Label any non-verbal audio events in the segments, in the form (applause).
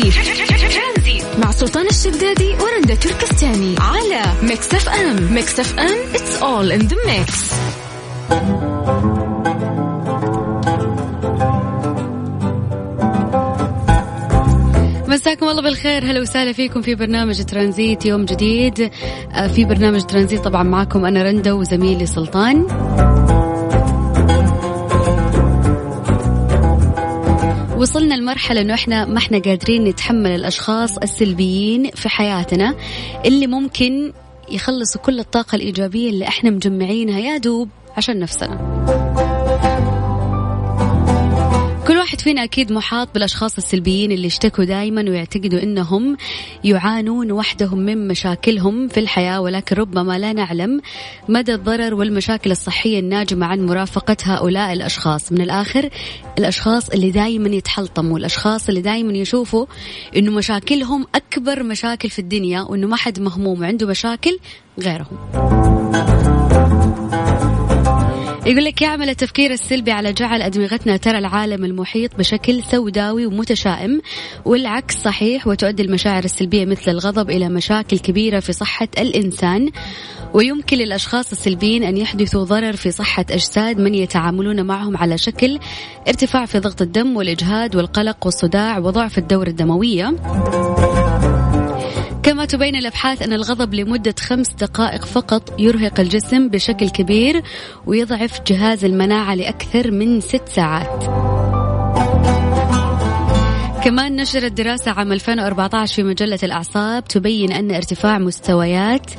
ترانزيت مع سلطان الشدادي ورندا تركستاني على Mix FM. Mix FM it's all in the mix. مساكم الله بالخير. هلا وسهلا فيكم في برنامج ترانزيت يوم جديد. آه، في برنامج ترانزيت طبعا معكم أنا رندا وزميلي سلطان. وصلنا لمرحلة إنه إحنا ما إحنا قادرين نتحمل الأشخاص السلبيين في حياتنا اللي ممكن يخلصوا كل الطاقة الإيجابية اللي إحنا مجمعينها يا دوب عشان نفسنا. كل واحد فينا أكيد محاط بالأشخاص السلبيين اللي اشتكوا دائما ويعتقدوا أنهم يعانون وحدهم من مشاكلهم في الحياة ولكن ربما لا نعلم مدى الضرر والمشاكل الصحية الناجمة عن مرافقة هؤلاء الأشخاص. من الآخر الأشخاص اللي دائما يتحلطموا الأشخاص اللي دائما يشوفوا أنه مشاكلهم أكبر مشاكل في الدنيا وأنه ما حد مهموم وعنده مشاكل غيرهم. يقول لك يعمل التفكير السلبي على جعل أدمغتنا ترى العالم المحيط بشكل سوداوي ومتشائم والعكس صحيح وتؤدي المشاعر السلبية مثل الغضب إلى مشاكل كبيرة في صحة الإنسان. ويمكن للأشخاص السلبيين أن يحدثوا ضرر في صحة أجساد من يتعاملون معهم على شكل ارتفاع في ضغط الدم والإجهاد والقلق والصداع وضعف الدورة الدموية. كما تبين الأبحاث أن الغضب لمدة خمس دقائق فقط يرهق الجسم بشكل كبير ويضعف جهاز المناعة لأكثر من ست ساعات. كمان نشرت دراسة عام 2014 في مجلة الأعصاب تبين أن ارتفاع مستويات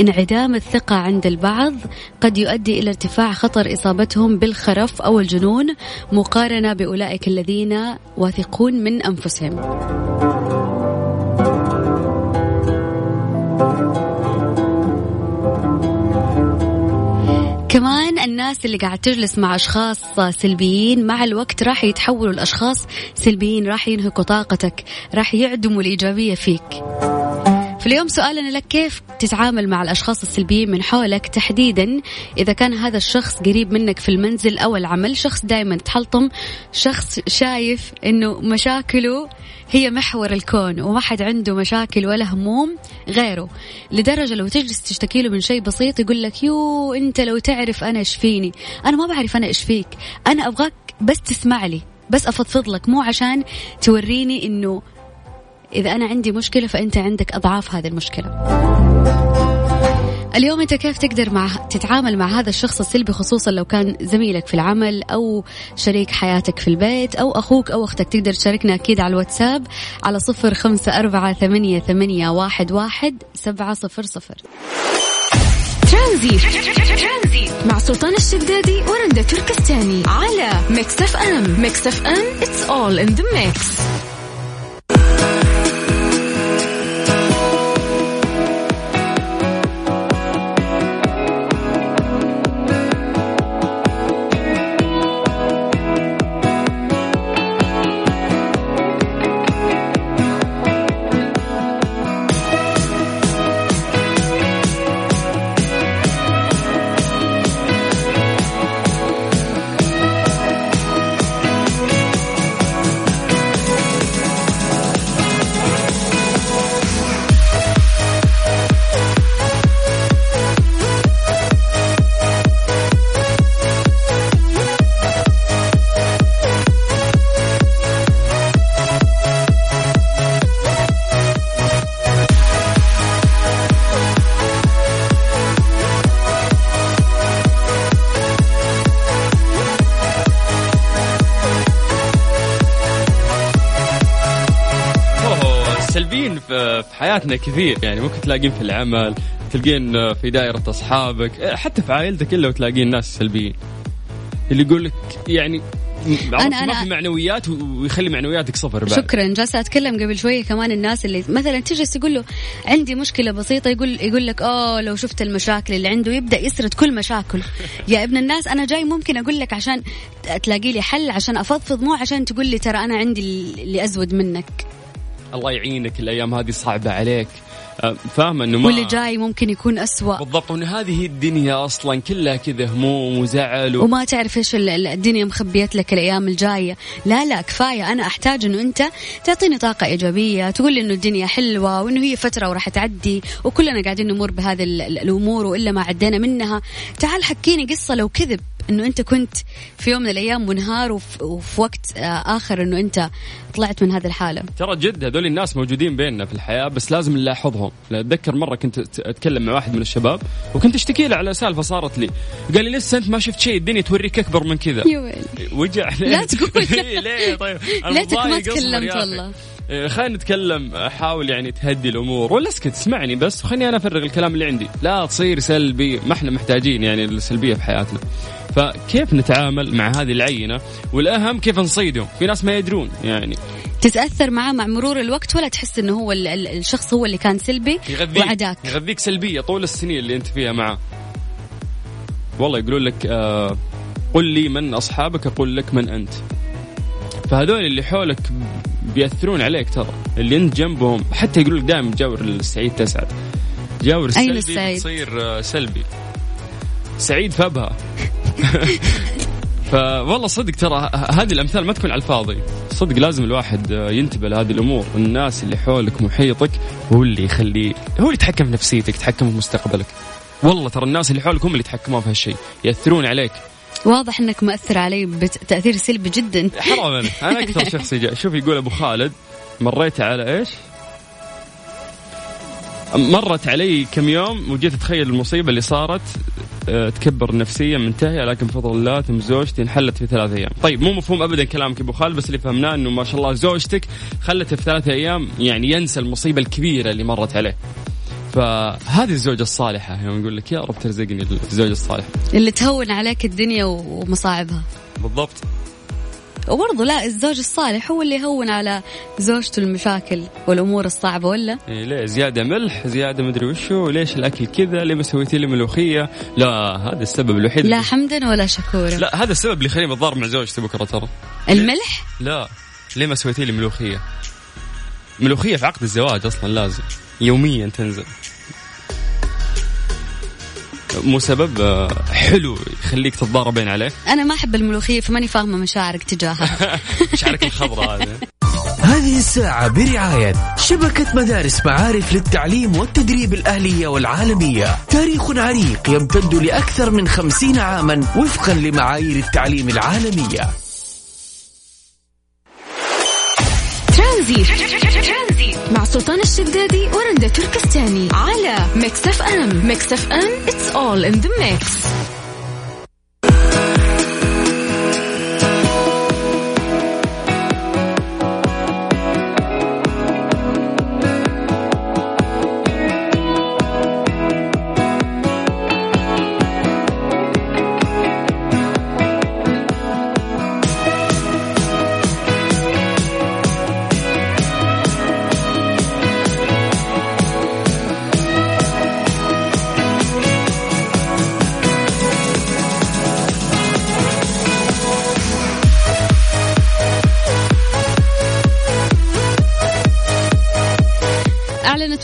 انعدام الثقة عند البعض قد يؤدي إلى ارتفاع خطر إصابتهم بالخرف أو الجنون مقارنة بأولئك الذين واثقون من أنفسهم. كمان الناس اللي قاعد تجلس مع أشخاص سلبيين مع الوقت راح يتحولوا لأشخاص سلبيين راح ينهكوا طاقتك راح يعدموا الإيجابية فيك. في اليوم سؤالنا لك كيف تتعامل مع الأشخاص السلبيين من حولك؟ تحديدا إذا كان هذا الشخص قريب منك في المنزل أو العمل شخص دائما تحلطم شخص شايف أنه مشاكله هي محور الكون وما حد عنده مشاكل ولا هموم غيره. لدرجة لو تجلس تشتكي له من شيء بسيط يقول لك يو أنت لو تعرف أنا إيش فيني؟ أنا ما بعرف أنا إيش فيك. أنا أبغاك بس تسمع لي بس أفضفض لك مو عشان توريني أنه إذا أنا عندي مشكلة فأنت عندك أضعاف هذه المشكلة. اليوم أنت كيف تقدر مع تتعامل مع هذا الشخص السلبي خصوصا لو كان زميلك في العمل أو شريك حياتك في البيت أو أخوك أو أختك؟ تقدر تشاركنا أكيد على الواتساب على صفر خمسة أربعة ثمانية, ثمانية واحد, واحد سبعة صفر صفر. ترانزيت مع سلطان الشدادي ورندا تركستاني على Mix FM. Mix FM it's all in the mix حياتنا كثير. يعني ممكن تلاقين في العمل تلقين في دائرة أصحابك حتى في عائلتك إلا وتلاقين ناس سلبيين. اللي يقول لك يعني أنا أنا ما في معنويات ويخلي معنوياتك صفر بعد. شكرا. جالسه أتكلم قبل شوية كمان الناس اللي مثلا تجلس تقول له عندي مشكلة بسيطة يقول يقول لك اوه لو شفت المشاكل اللي عنده يبدأ يسرد كل مشاكل. (laughs) يا ابن الناس أنا جاي ممكن أقول لك عشان تلاقي لي حل عشان أفضفض مو عشان تقول لي ترى أنا عندي اللي أزود منك. الله يعينك الأيام هذه صعبة عليك. آه، فاهمه إنه ما واللي جاي ممكن يكون أسوأ. بالضبط وان هذه الدنيا أصلا كلها كذا هموم وزعل و... وما تعرف إيش الدنيا مخبيت لك الأيام الجاية. لا لا كفاية. أنا أحتاج إنه أنت تعطيني طاقة إيجابية تقول لي إنه الدنيا حلوة وإنه هي فترة وراح تعدي وكلنا قاعدين نمر بهذه الأمور وإلا ما عدينا منها. تعال حكيني قصة لو كذب. إنه أنت كنت في يوم من الأيام منهار وفي, وفي وقت آه، آخر إنه أنت طلعت من هذه الحالة. ترى جد هذول الناس موجودين بيننا في الحياة بس لازم نلاحظهم. أتذكر مرة كنت أتكلم مع واحد من الشباب وكنت أشتكي له على سالفة صارت لي. قال لي لسه أنت ما شفت شيء الدنيا توريك أكبر من كذا. وجع لا تقول. (laughs) ليه طيب؟ ليتك ما تكلمت والله. خلينا نتكلم احاول يعني تهدي الأمور. ولا اسكت اسمعني بس خليني أنا أفرغ الكلام اللي عندي. لا تصير سلبي ما إحنا محتاجين يعني السلبية في حياتنا. فكيف نتعامل مع هذه العينة؟ والأهم كيف نصيدهم؟ في ناس ما يدرون يعني. تتأثر معاه مع مرور الوقت ولا تحس إنه هو الشخص هو اللي كان سلبي يغذيك وعداك؟ يغذيك سلبية طول السنين اللي أنت فيها معه. والله يقولون لك آه قل لي من أصحابك أقول لك من أنت. فهذول اللي حولك بيأثرون عليك ترى. اللي انت جنبهم حتى يقول لك دائما جاور السعيد تسعد. جاور السلبي السعيد؟ تصير آه، سلبي. سعيد فابها (laughs) فوالله صدق ترى هذه الأمثال ما تكون على الفاضي. صدق لازم الواحد ينتبه لهذه الأمور. الناس اللي حولك محيطك هو اللي يخليه هو اللي يتحكم في نفسيتك يتحكم في مستقبلك. والله ترى الناس اللي حولك هم اللي يتحكمون في هالشيء. يأثرون عليك. واضح إنك مأثر علي بتأثير سلبي جدا حرام أنا أكثر (laughs) شخص شوف يقول أبو خالد مريت على إيش؟ مرت علي كم يوم وجيت أتخيل المصيبة اللي صارت أه تكبر نفسيا منتهية لكن بفضل الله تم زوجتي انحلت في ثلاث أيام. طيب مو مفهوم ابدا كلامك أبو خالد بس اللي فهمناه إنه ما شاء الله زوجتك خلته في ثلاث أيام يعني ينسى المصيبة الكبيرة اللي مرت عليه. فهذه الزوجة الصالحة يوم يقول لك يا رب ترزقني الزوجة الصالحة اللي تهون عليك الدنيا ومصاعبها بالضبط وبرضه لا الزوج الصالح هو اللي يهون على زوجته المشاكل والأمور الصعبة ولا؟ إيه ليه زيادة ملح زيادة مدري وشو ليش الأكل كذا ليه ما سويتي لي ملوخية؟ لا هذا السبب الوحيد لا حمدا ولا شكورا لا هذا السبب اللي يخليني بتضارب مع زوجتي بكرة ترى الملح؟ لا ليه ما سويتي لي ملوخية؟ ملوخية في عقد الزواج أصلا لازم يوميا تنزل. مو سبب آه، حلو يخليك تتضاربين عليه. (laughs) أنا ما أحب الملوخية فماني فاهمة مشاعرك تجاهها. (laughs) مشاعرك الخضراء هذه. (laughs) هذه الساعة برعاية شبكة مدارس معارف للتعليم والتدريب الأهلية والعالمية. تاريخ عريق يمتد لأكثر من خمسين عاما وفقا لمعايير التعليم العالمية. ترانزي. مع سلطان الشدادي ورندا تركستاني على ميكس اف ام ميكس اف ام it's all in the mix.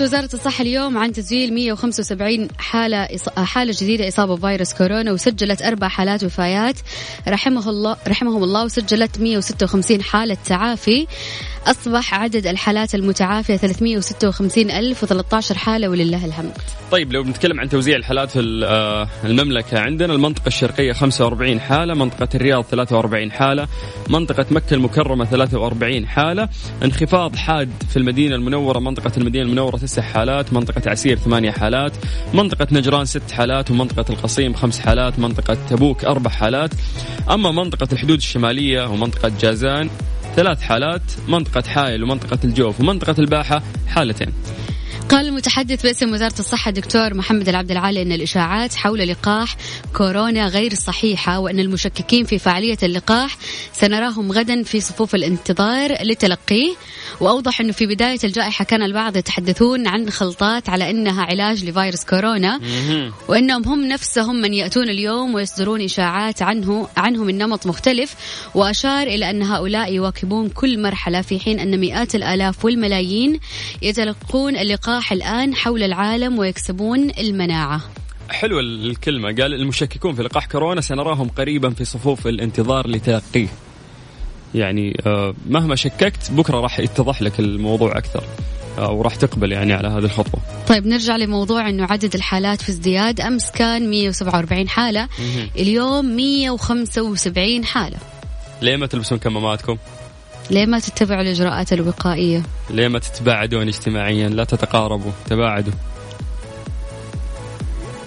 وزارة الصحة اليوم عن تسجيل 175 حالة حالة جديدة إصابة بفيروس كورونا وسجلت أربع حالات وفايات رحمه الله رحمهم الله وسجلت 156 حالة تعافي. أصبح عدد الحالات المتعافية 356 ألف و13 حالة ولله الحمد. طيب لو بنتكلم عن توزيع الحالات في آه، المملكة عندنا المنطقة الشرقية 45 حالة منطقة الرياض 43 حالة منطقة مكة المكرمة 43 حالة انخفاض حاد في المدينة المنورة منطقة المدينة المنورة 9 حالات منطقة عسير 8 حالات منطقة نجران 6 حالات ومنطقة القصيم 5 حالات منطقة تبوك 4 حالات. أما منطقة الحدود الشمالية ومنطقة جازان ثلاث حالات منطقة حائل ومنطقة الجوف ومنطقة الباحة حالتين. قال المتحدث باسم وزارة الصحة دكتور محمد العبد العالي أن الإشاعات حول لقاح كورونا غير صحيحة وأن المشككين في فعالية اللقاح سنراهم غدا في صفوف الانتظار لتلقيه. وأوضح أنه في بداية الجائحة كان البعض يتحدثون عن خلطات على أنها علاج لفيروس كورونا. وأنهم هم نفسهم من يأتون اليوم ويصدرون إشاعات عنه عنه من نمط مختلف. وأشار إلى أن هؤلاء يواكبون كل مرحلة في حين أن مئات الآلاف والملايين يتلقون اللقاح اللقاح الآن حول العالم ويكسبون المناعة حلوة الكلمة قال المشككون في لقاح كورونا سنراهم قريبا في صفوف الانتظار لتلقيه يعني آه، مهما شككت بكرة راح يتضح لك الموضوع أكثر وراح تقبل يعني على هذه الخطوة. طيب نرجع لموضوع إنه عدد الحالات في ازدياد، أمس كان 147 حالة، اليوم 175 حالة. ليه ما تلبسون كماماتكم؟ ليه ما تتبعوا الإجراءات الوقائية؟ ليه ما تتباعدون اجتماعيا؟ لا تتقاربوا، تباعدوا.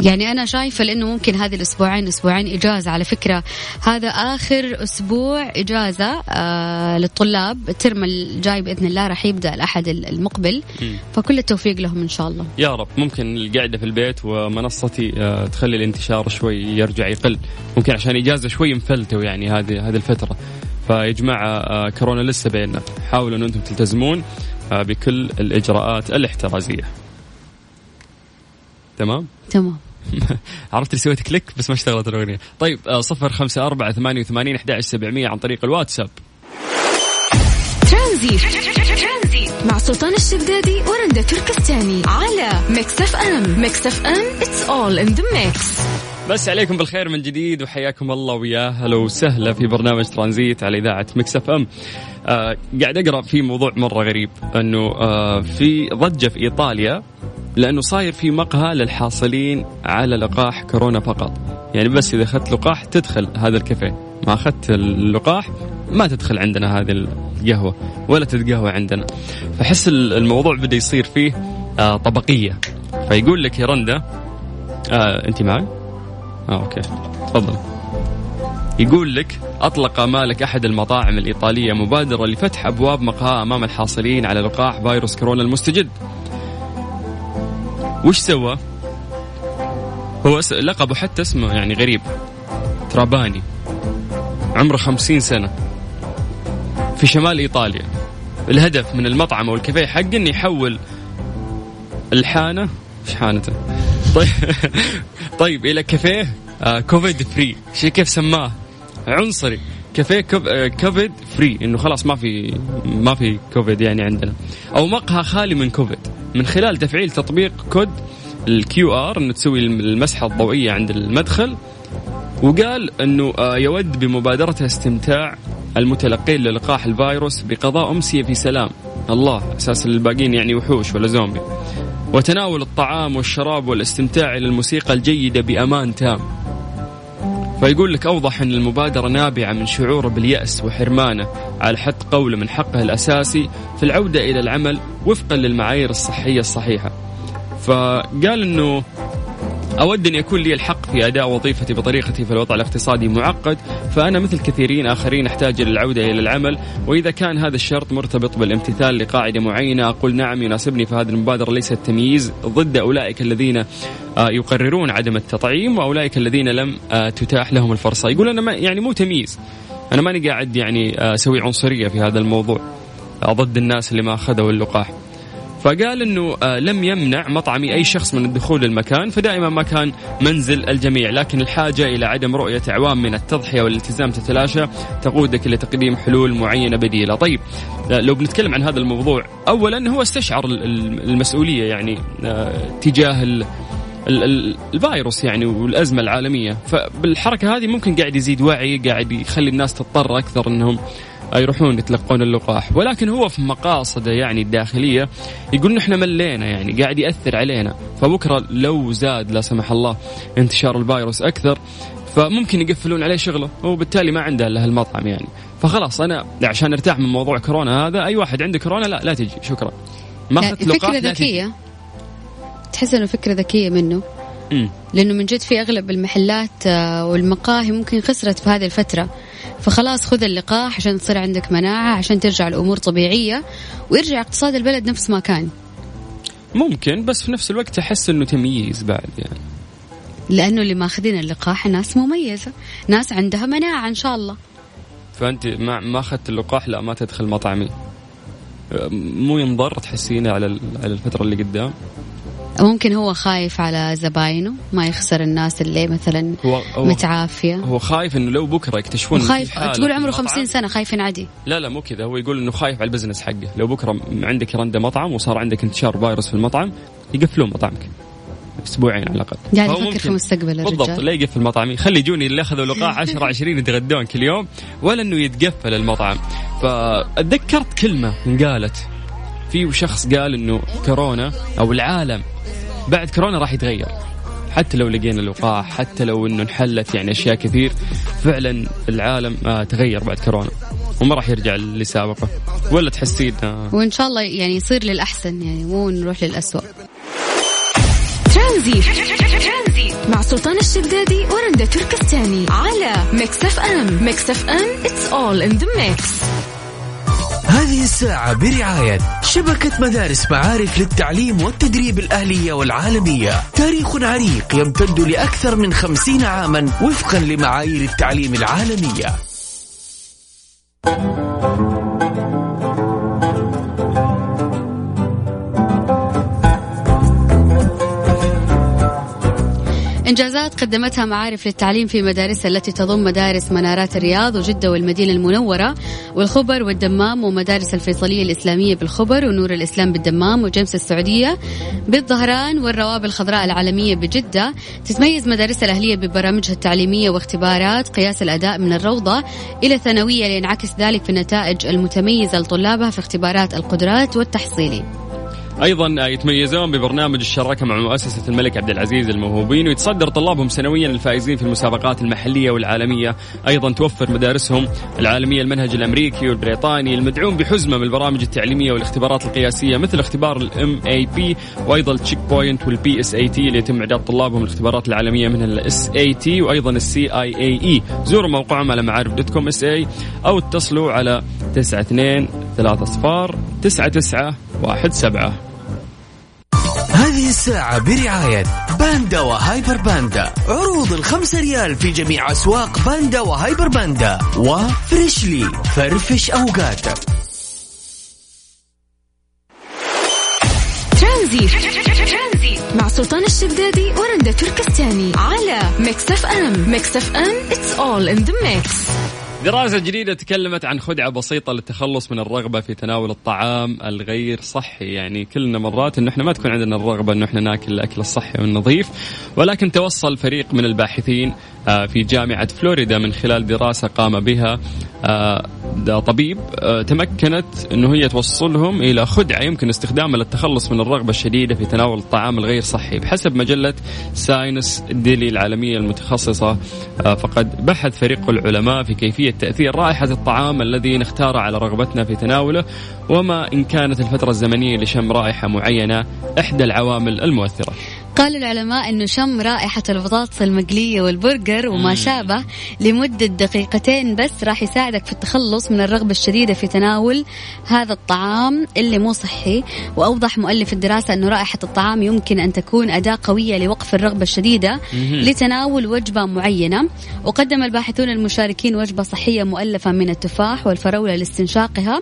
يعني أنا شايفة لأنه ممكن هذه الأسبوعين أسبوعين إجازة. على فكرة هذا آخر أسبوع إجازة آه للطلاب. الترم الجاي بإذن الله راح يبدأ الأحد المقبل. فكل التوفيق لهم إن شاء الله. يا رب. ممكن القعدة في البيت ومنصتي آه تخلي الانتشار شوي يرجع يقل. ممكن عشان إجازة شوي مفلتوا يعني هذه هذه الفترة. فيا جماعة آه كورونا لسه بيننا. حاولوا أن أنتم تلتزمون آه بكل الإجراءات الاحترازية. تمام؟ (laughs) تمام. عرفت اللي سويت click بس ما اشتغلت الأغنية. طيب آه، صفر خمسة أربعة ثمانية وثمانين عن طريق الواتساب. ترانزيت. مع سلطان الشدادي ورندا تركستاني على Mix FM Mix FM it's all in the mix. مسا عليكم بالخير من جديد وحياكم الله ويا هلا وسهلا في برنامج ترانزيت على إذاعة Mix FM. آه قاعد أقرأ في موضوع مرة غريب إنه آه في ضجة في إيطاليا لأنه صاير في مقهى للحاصلين على لقاح كورونا فقط. يعني بس إذا أخذت لقاح تدخل هذا الكافيه ما أخذت اللقاح ما تدخل عندنا هذه القهوه ولا تتقهوى عندنا. فحس الموضوع بدأ يصير فيه آه طبقية. فيقول لك يا رندا آه انت معي؟ آه أوكي. تفضل. يقول لك أطلق مالك أحد المطاعم الإيطالية مبادرة لفتح أبواب مقهى أمام الحاصلين على لقاح فيروس كورونا المستجد. وش سوى؟ هو لقبه حتى اسمه يعني غريب. تراباني. عمره خمسين سنة. في شمال إيطاليا. الهدف من المطعم أو الكافيه حقه إنه يحول الحانة إيش حانته؟ طيب (laughs) طيب إلى كافيه آه Covid free شي كيف سماه؟ عنصري. كافيه Covid free إنه خلاص ما في ما في كوفيد يعني عندنا. أو مقهى خالي من كوفيد من خلال تفعيل تطبيق كود ال QR إنه تسوي المسحة الضوئية عند المدخل وقال إنه آه، يود بمبادرته استمتاع المتلقين للقاح الفيروس بقضاء امسيه في سلام. الله أساس الباقيين يعني وحوش ولا زومبي. وتناول الطعام والشراب والاستمتاع إلى الموسيقى الجيدة بأمان تام. فيقول لك أوضح أن المبادرة نابعة من شعوره باليأس وحرمانه على حد قوله من حقه الأساسي في العودة إلى العمل وفقا للمعايير الصحية الصحيحة. فقال أنه أود أن يكون لي الحق في أداء وظيفتي بطريقتي في الوضع الاقتصادي معقد فأنا مثل كثيرين آخرين أحتاج للعودة إلى العمل وإذا كان هذا الشرط مرتبط بالامتثال لقاعدة معينة أقول نعم يناسبني فهذه المبادرة ليست تمييز ضد أولئك الذين آه، يقررون عدم التطعيم وأولئك الذين لم آه، تتاح لهم الفرصة. يقول أنا ما يعني مو تمييز. أنا ماني قاعد يعني آه، أسوي عنصرية في هذا الموضوع ضد الناس اللي ما أخذوا اللقاح. فقال إنه آه، لم يمنع مطعمي أي شخص من الدخول للمكان فدائما ما كان منزل الجميع لكن الحاجة إلى عدم رؤية اعوام من التضحية والالتزام تتلاشى تقودك إلى تقديم حلول معينة بديلة. طيب آه، لو بنتكلم عن هذا الموضوع اولا هو استشعر المسؤولية يعني آه، تجاه الفيروس يعني والأزمة العالمية. فبالحركة هذه ممكن قاعد يزيد وعي قاعد يخلي الناس تضطر أكثر إنهم يروحون يتلقون اللقاح. ولكن هو في مقاصده يعني الداخلية يقول نحن ملينا يعني قاعد يأثر علينا. فبكرة لو زاد لا سمح الله انتشار الفيروس أكثر فممكن يقفلون عليه شغله. وبالتالي ما عنده إلا هالمطعم يعني. فخلاص أنا عشان أرتاح من موضوع كورونا هذا أي واحد عنده كورونا لا لا تجي. شكرا. ما أخذت لقاح فكره ذكية؟ تحس إنه فكرة ذكية منه؟ لأنه من جد في أغلب المحلات آه، والمقاهي ممكن خسرت في هذه الفترة. فخلاص خذ اللقاح عشان تصير عندك مناعة عشان ترجع الأمور طبيعية ويرجع اقتصاد البلد نفس ما كان. ممكن بس في نفس الوقت أحس أنه تمييز بعد يعني. لأنه اللي ماخذين اللقاح ناس مميزة ناس عندها مناعة إن شاء الله. فأنت ما ما أخذت اللقاح؟ لا ما تدخل مطعمي. مو ينضر تحسينه على على الفترة اللي قدام؟ ممكن هو خايف على زباينه ما يخسر الناس اللي مثلا هو هو متعافية. هو خايف إنه لو بكرة يكتشفون خايف تقول عمره 50 سنة خايف ينعدي. لا لا مو كذا. هو يقول إنه خايف على البزنس حقه. لو بكرة عندك رنده مطعم وصار عندك انتشار فيروس في المطعم يقفلون مطعمك. أسبوعين على الأقل. يعني يفكر في مستقبل بالضبط لا يقفل المطعم. يخلي يجوني اللي أخذوا لقاح 10 20 يتغدون كل يوم ولا إنه يتقفل المطعم. فأتذكرت كلمة انقالت في شخص قال إنه كورونا أو العالم بعد كورونا راح يتغير. حتى لو لقينا لقاح حتى لو إنه انحلت يعني أشياء كثير فعلا العالم آه تغير بعد كورونا وما راح يرجع اللي سابقه ولا تحسين آه وإن شاء الله يعني يصير للأحسن يعني مو نروح للاسوء ترانزي. مع سلطان الشدادي ورندا تركستاني على Mix FM. Mix FM it's all in the mix هذه الساعة برعاية شبكة مدارس معارف للتعليم والتدريب الأهلية والعالمية. تاريخ عريق يمتد لأكثر من خمسين عاما وفقا لمعايير التعليم العالمية. إنجازات قدمتها معارف للتعليم في مدارسها التي تضم مدارس منارات الرياض وجدة والمدينة المنورة والخبر والدمام ومدارس الفيصلية الإسلامية بالخبر ونور الإسلام بالدمام وجمس السعودية بالظهران والروابط الخضراء العالمية بجدة. تتميز مدارسها الأهلية ببرامجها التعليمية واختبارات قياس الأداء من الروضة إلى الثانوية لينعكس ذلك في النتائج المتميزة لطلابها في اختبارات القدرات والتحصيلي. أيضا يتميزون ببرنامج الشراكة مع مؤسسة الملك عبد العزيز الموهوبين ويتصدر طلابهم سنويا الفائزين في المسابقات المحلية والعالمية، أيضا توفر مدارسهم العالمية المنهج الأمريكي والبريطاني المدعوم بحزمة من البرامج التعليمية والاختبارات القياسية مثل اختبار ال MAP وأيضا ال Checkpoint وال PSAT اللي يتم إعداد طلابهم الاختبارات العالمية منها ال SAT وأيضا ال CIE. اي، زوروا موقعهم على معارف dot com SA أو اتصلوا على 92 3 صفار 99 واحد سبعة. هذه الساعة برعاية باندا وهايبر باندا. عروض الخمسة ريال في جميع أسواق باندا وهايبر باندا. و Freshly فرفش أوقاتك ترانزي مع سلطان الشدادي ورندا تركستاني. على Mix FM. Mix FM it's all in the mix. دراسة جديدة تكلمت عن خدعة بسيطة للتخلص من الرغبة في تناول الطعام الغير صحي، يعني كلنا مرات إنه إحنا ما تكون عندنا الرغبة إنه إحنا ناكل الأكل الصحي والنظيف، ولكن توصل فريق من الباحثين آه، في جامعة فلوريدا من خلال دراسة قام بها آه، طبيب آه، تمكنت إنه هي توصلهم إلى خدعة يمكن استخدامها للتخلص من الرغبة الشديدة في تناول الطعام الغير صحي، بحسب مجلة Science Daily العالمية المتخصصة فقد بحث فريق العلماء في كيفية تأثير رائحة الطعام الذي نختاره على رغبتنا في تناوله. وما إن كانت الفترة الزمنية لشم رائحة معينة إحدى العوامل المؤثرة. قال العلماء انه شم رائحة البطاطس المقلية والبرجر وما شابه لمدة دقيقتين بس راح يساعدك في التخلص من الرغبة الشديدة في تناول هذا الطعام اللي مو صحي. وأوضح مؤلف الدراسة إنه رائحة الطعام يمكن أن تكون أداة قوية لوقف الرغبة الشديدة لتناول وجبة معينة. وقدم الباحثون المشاركين وجبة صحية مؤلفة من التفاح والفراولة لاستنشاقها.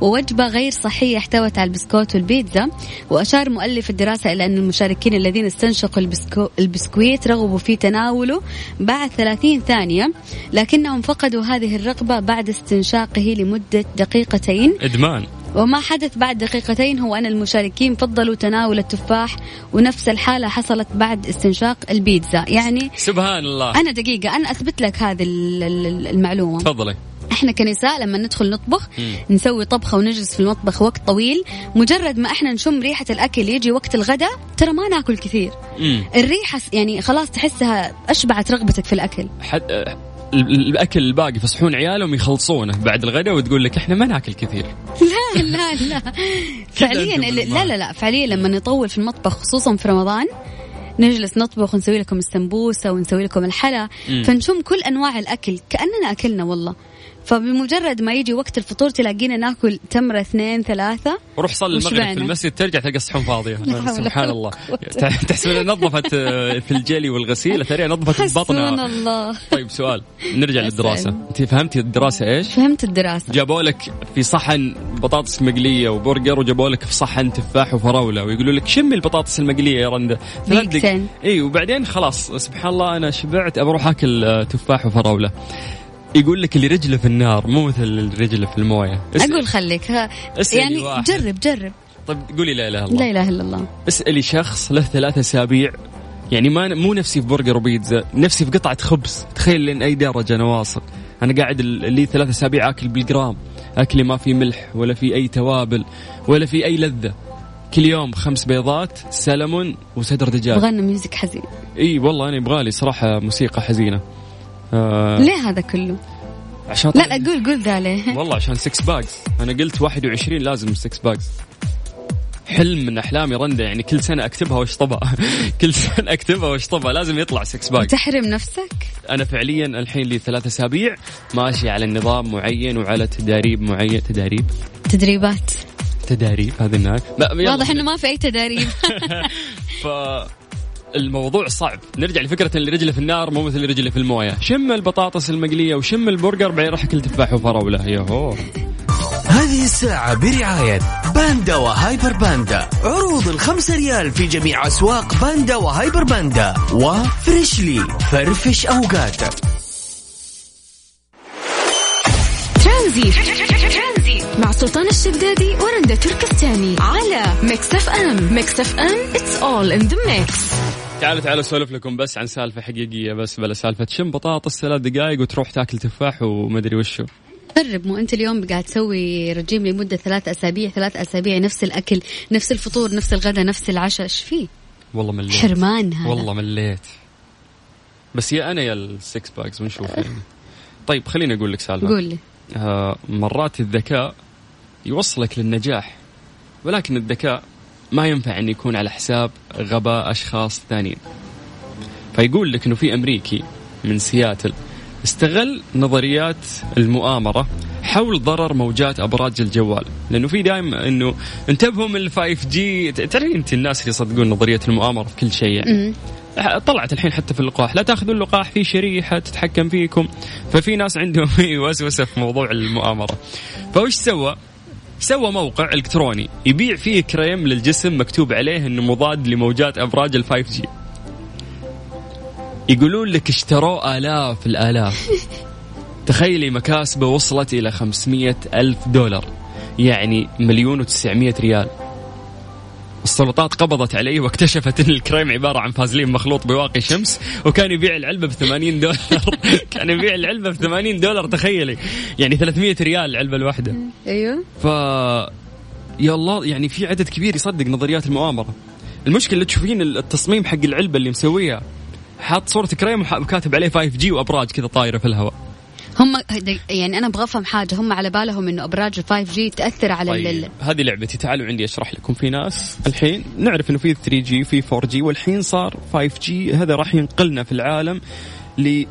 ووجبة غير صحية احتوت على البسكوت والبيتزا وأشار مؤلف الدراسة إلى أن المشاركين الذين استنشقوا البسكو البسكويت رغبوا في تناوله بعد 30 ثانية لكنهم فقدوا هذه الرغبة بعد استنشاقه لمدة دقيقتين. إدمان. وما حدث بعد دقيقتين هو أن المشاركين فضلوا تناول التفاح ونفس الحالة حصلت بعد استنشاق البيتزا. يعني سبحان الله. أنا دقيقة أنا أثبت لك هذه المعلومة. تفضلي. إحنا كنساء لما ندخل نطبخ مم. نسوي طبخة ونجلس في المطبخ وقت طويل مجرد ما إحنا نشم ريحة الأكل يجي وقت الغداء ترى ما ناكل كثير. مم. الريحة يعني خلاص تحسها أشبعت رغبتك في الأكل. حد الأكل الباقي في صحون عيالهم يخلصونه بعد الغداء وتقول لك إحنا ما ناكل كثير. لا لا لا. (laughs) فعليا لا لا لا. فعليا لما نطول في المطبخ خصوصا في رمضان نجلس نطبخ ونسوي لكم السمبوسة ونسوي لكم الحلا. فنشم كل أنواع الأكل كأننا أكلنا والله. فبمجرد ما يجي وقت الفطور تلاقينا ناكل تمرة اثنين ثلاثة وروح صلي المغرب في المسجد ترجع تلقى الصحون فاضية. سبحان الله. تحسب نظفت آه، في الجلي والغسيل ترى نظفت بطنها الله. طيب سؤال. نرجع للدراسة. أنت فهمتي الدراسة إيش؟ فهمت الدراسة. جابوا لك في صحن بطاطس مقلية وبرجر وجابوا لك في صحن تفاح وفراولة ويقولوا لك شمي البطاطس المقلية يا رندة ثلاث اي وبعدين خلاص سبحان الله أنا شبعت ابى أروح أكل آه، تفاح وفراولة. يقول لك اللي رجله في النار مو مثل اللي رجله في المويه. أقول خليك يعني واحد. جرب جرب. طيب قولي لا إله إلا الله. لا إله إلا الله. اسألي شخص له ثلاث أسابيع يعني ما مو نفسي في برجر وبيتزا نفسي في قطعة خبز. تخيل لين أي درجه أنا واصل. أنا قاعد لي ثلاث أسابيع آكل بالجرام. أكلي ما في ملح ولا في أي توابل ولا في أي لذة. كل يوم خمس بيضات سلمون وصدر دجاج. بغنى music حزين. إي والله أنا يبغالي صراحة موسيقى حزينة. آه ليه هذا كله؟ عشان لا لا قول قول ذا ليه. (laughs) والله عشان 6 packs أنا قلت 21 لازم 6 packs حلم من أحلامي رنده يعني كل سنة أكتبها واشطبها (laughs) كل سنة أكتبها واشطبها لازم يطلع 6 pack تحرم نفسك؟ أنا فعليا الحين لي ثلاث أسابيع ماشي على نظام معين وعلى تداريب معين. تداريب؟ تدريبات. تداريب هذه النهايه واضح إنه ما في أي تداريب. (laughs) ف الموضوع صعب. نرجع لفكرة اللي رجله في النار مو مثل اللي رجله في الموية. شم البطاطس المقلية وشم البرجر بعدين راح اكل تفاح وفراولة يوهو هذه الساعة برعاية باندا وهايبر باندا. عروض الخمسة ريال في جميع أسواق باندا وهايبر باندا. و Freshly فرفش أوقاتك. ترانزي مع سلطان الشدادي ورندا تركستاني. على Mix FM. Mix FM it's all in the mix. تعالوا تعالوا أسولف لكم بس عن سالفة حقيقية بس بلا سالفة شم بطاطس ثلاث دقائق وتروح تاكل تفاح ومدري وشو. جرب مو أنت اليوم قاعد تسوي رجيم لمدة ثلاث أسابيع ثلاث أسابيع نفس الأكل نفس الفطور نفس الغداء نفس العشاء إيش فيه؟ والله مليت. حرمان هذا. والله مليت. بس يا أنا يا ال six packs ونشوف يعني. طيب خليني أقول لك سالفة. قول لي. آه مرات الذكاء يوصلك للنجاح ولكن الذكاء ما ينفع أن يكون على حساب غباء أشخاص ثانيين. فيقول لك أنه في أمريكي من سياتل استغل نظريات المؤامرة حول ضرر موجات أبراج الجوال. لأنه في دائما إنه انتبهوا من ال 5G تعرفين أنت الناس اللي يصدقون نظرية المؤامرة في كل شيء يعني. طلعت الحين حتى في اللقاح لا تأخذوا اللقاح في شريحة تتحكم فيكم. ففي ناس عندهم (laughs) وسوسه في موضوع المؤامرة. فوش سوى؟ سوى موقع إلكتروني يبيع فيه كريم للجسم مكتوب عليه إنه مضاد لموجات ابراج ال 5G يقولون لك اشتروه آلاف الآلاف. (laughs) تخيلي مكاسبة وصلت إلى 500 ألف دولار يعني مليون وتسعمية ريال. السلطات قبضت عليه واكتشفت إن الكريم عبارة عن فازلين مخلوط بواقي شمس وكان يبيع العلبة ب 80 دولار. (laughs) كان يبيع العلبة ب 80 دولار تخيلي. يعني 300 ريال العلبه الواحدة. أيوه. ف يا الله يعني في عدد كبير يصدق نظريات المؤامرة. المشكلة اللي تشوفين التصميم حق العلبة اللي مسويها حاط صورة كريم وكاتب عليه 5G وأبراج كذا طايرة في الهواء. هم يعني أنا أبغى أفهم حاجة. هم على بالهم إنه أبراج ال 5G تأثر على طيب. ال... هذه لعبتي. تعالوا عندي أشرح لكم. في ناس الحين نعرف إنه في 3 جي في 4 جي والحين صار 5G هذا راح ينقلنا في العالم ل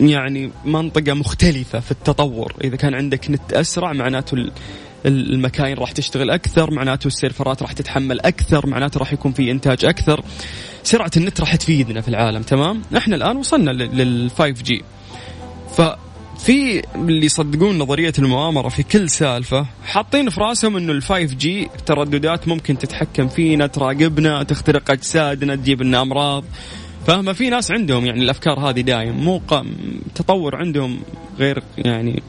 يعني منطقة مختلفة في التطور. إذا كان عندك نت أسرع معناته المكاين راح تشتغل أكثر معناته السيرفرات راح تتحمل أكثر معناته راح يكون في إنتاج أكثر. سرعة النت راح تفيدنا في العالم تمام؟ إحنا الآن وصلنا لل 5 جي ف في اللي يصدقون نظرية المؤامرة في كل سالفة حاطين في راسهم إنه ال 5 G ترددات ممكن تتحكم فينا تراقبنا تخترق أجسادنا تجيب لنا أمراض. فاهمة في ناس عندهم يعني الأفكار هذه دايم مو تطور عندهم غير يعني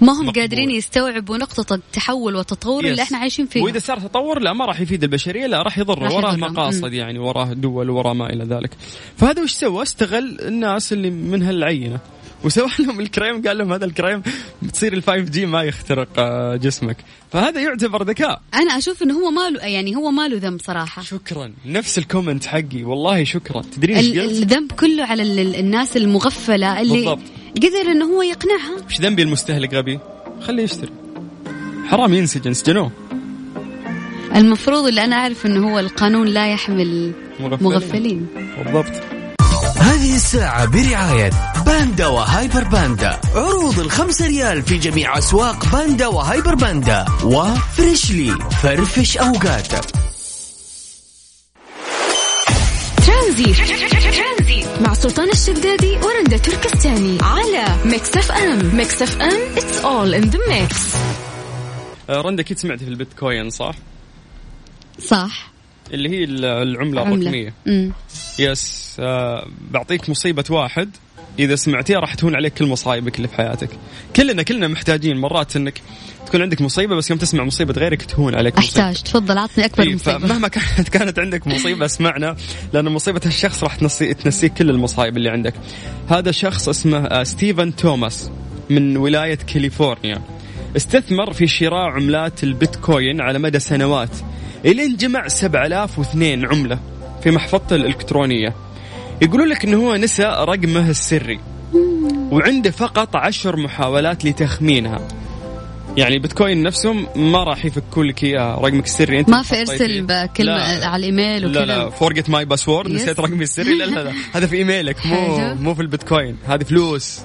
ما هم مقبول. قادرين يستوعبوا نقطة التحول والتطور اللي إحنا عايشين فيه وإذا صار تطور لا ما راح يفيد البشرية لا راح يضر وراه مقاصد يعني وراه دول وراه ما إلى ذلك. فهذا وش سوى؟ استغل الناس اللي من هالعينة. وسوى لهم الكريم قال لهم هذا الكريم بتصير ال 5 G ما يخترق آه، جسمك. فهذا يعتبر ذكاء. أنا أشوف إنه هو ماله يعني هو ماله ذنب صراحة. شكرا. نفس ال comment حقي والله شكرا. تدري إيش قلت؟ الذنب كله على الناس المغفلة اللي بالضبط. قدر إنه هو يقنعها. إيش ذنبي المستهلك غبي؟ خليه يشتري. حرام ينسجن سجنوه. المفروض اللي أنا أعرف إنه هو القانون لا يحمل مغفلين, مغفلين. بالضبط. هذه الساعة برعاية باندا وهايبر باندا. عروض الخمسة ريال في جميع أسواق باندا وهايبر باندا. وفريشلي فرفش أوقاتك ترانزي مع سلطان الشدادي ورندا تركستاني. على ميكس اف ام. ميكس اف ام it's all in the mix. رندا أكيد سمعتي في البيتكوين صح؟ صح. اللي هي العملة الرقمية. مم. yes آه بعطيك مصيبة واحد. إذا سمعتيها راح تهون عليك كل مصايبك اللي في حياتك. كلنا كلنا محتاجين مرات إنك تكون عندك مصيبة بس يوم تسمع مصيبة غيرك تهون عليك مصيبة. أحتاج. تفضل عطني أكبر إيه مصيبة. مهما كانت كانت عندك مصيبة اسمعنا لأن مصيبة الشخص راح تنسي تنسيك كل المصايب اللي عندك. هذا شخص اسمه آه، ستيفن توماس من ولاية كاليفورنيا. استثمر في شراء عملات البيتكوين على مدى سنوات الين جمع 7002 عملة في محفظته الإلكترونية. يقولون لك إنه هو نسى رقمه السري. وعنده فقط عشر محاولات لتخمينها. يعني بيتكوين نفسهم ما راح يفكوا لك إياه رقمك السري. أنت ما في ارسل كلمه على الإيميل وكذا لا. لا forgot my password نسيت رقمي السري. لا لا لا. (laughs) هذا في إيميلك مو مو في البيتكوين. هذه فلوس.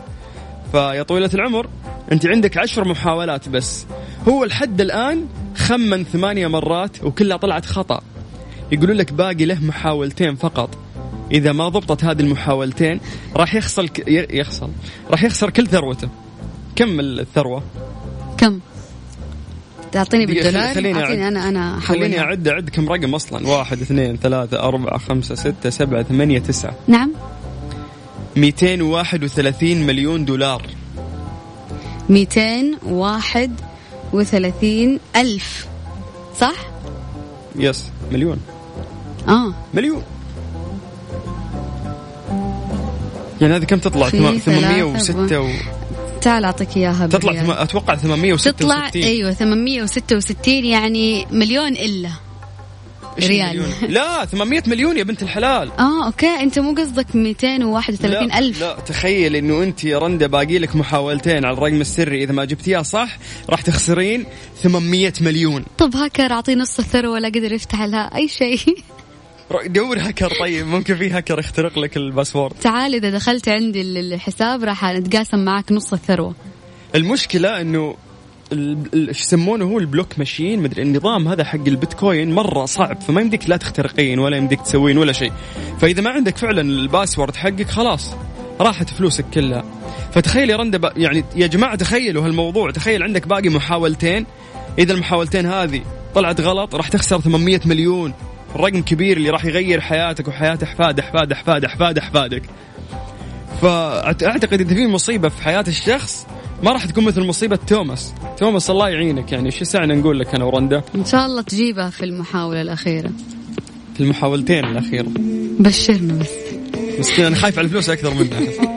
فيا طويلة العمر أنت عندك عشر محاولات بس. هو لحد الآن خمن ثمانية مرات وكلها طلعت خطأ. يقولون لك باقي له محاولتين فقط. إذا ما ضبطت هذه المحاولتين راح يخسر ك... يخسر. راح يخسر كل ثروته. كم الثروة؟ كم؟ تعطيني بالدولار؟ خليني أعطيني أنا أنا خليني اعد أعد كم رقم أصلا؟ واحد اثنين ثلاثة أربعة خمسة ستة سبعة ثمانية تسعة. نعم. 231 مليون دولار. 231 ألف. صح؟ يس مليون. آه. مليون. يعني هذه كم تطلع؟ 806 و... تعال أعطيك إياها تطلع ثم... أتوقع 866 تطلع أيوه 866 يعني مليون إلا ريال. (laughs) لا 800 مليون يا بنت الحلال. آه أوكي. أنت مو قصدك 231 لا ألف؟ لا تخيل إنه أنت يا رندا باقي لك محاولتين على الرقم السري. إذا ما جبتيها صح راح تخسرين 800 مليون. طب هاكر اعطيه نص الثروة ولا قدر يفتح لها أي شيء. (laughs) دور هاكر طيب ممكن في هاكر يخترق لك ال password. تعال إذا دخلت عندي الحساب راح نتقاسم معك نص الثروة. المشكلة إنه إيش يسمونه هو البلوك ماشين مدري النظام هذا حق البيتكوين مرة صعب فما يمديك لا تخترقين ولا يمديك تسوين ولا شيء. فإذا ما عندك فعلا ال password حقك خلاص راحت فلوسك كلها. فتخيل يا رندا يعني يا جماعة تخيلوا هالموضوع تخيل عندك باقي محاولتين. إذا المحاولتين هذه طلعت غلط راح تخسر 800 مليون. رقم كبير اللي راح يغير حياتك وحياة أحفاد أحفاد أحفاد أحفاد أحفادك. فاعتقد إذا في مصيبة في حياة الشخص ما راح تكون مثل مصيبة توماس. توماس الله يعينك يعني شو سعنا نقول لك أنا ورندا؟ إن شاء الله تجيبها في المحاولة الأخيرة. في المحاولتين الأخيرة. بشرنا بس. مسكين أنا خايف على الفلوس أكثر منها.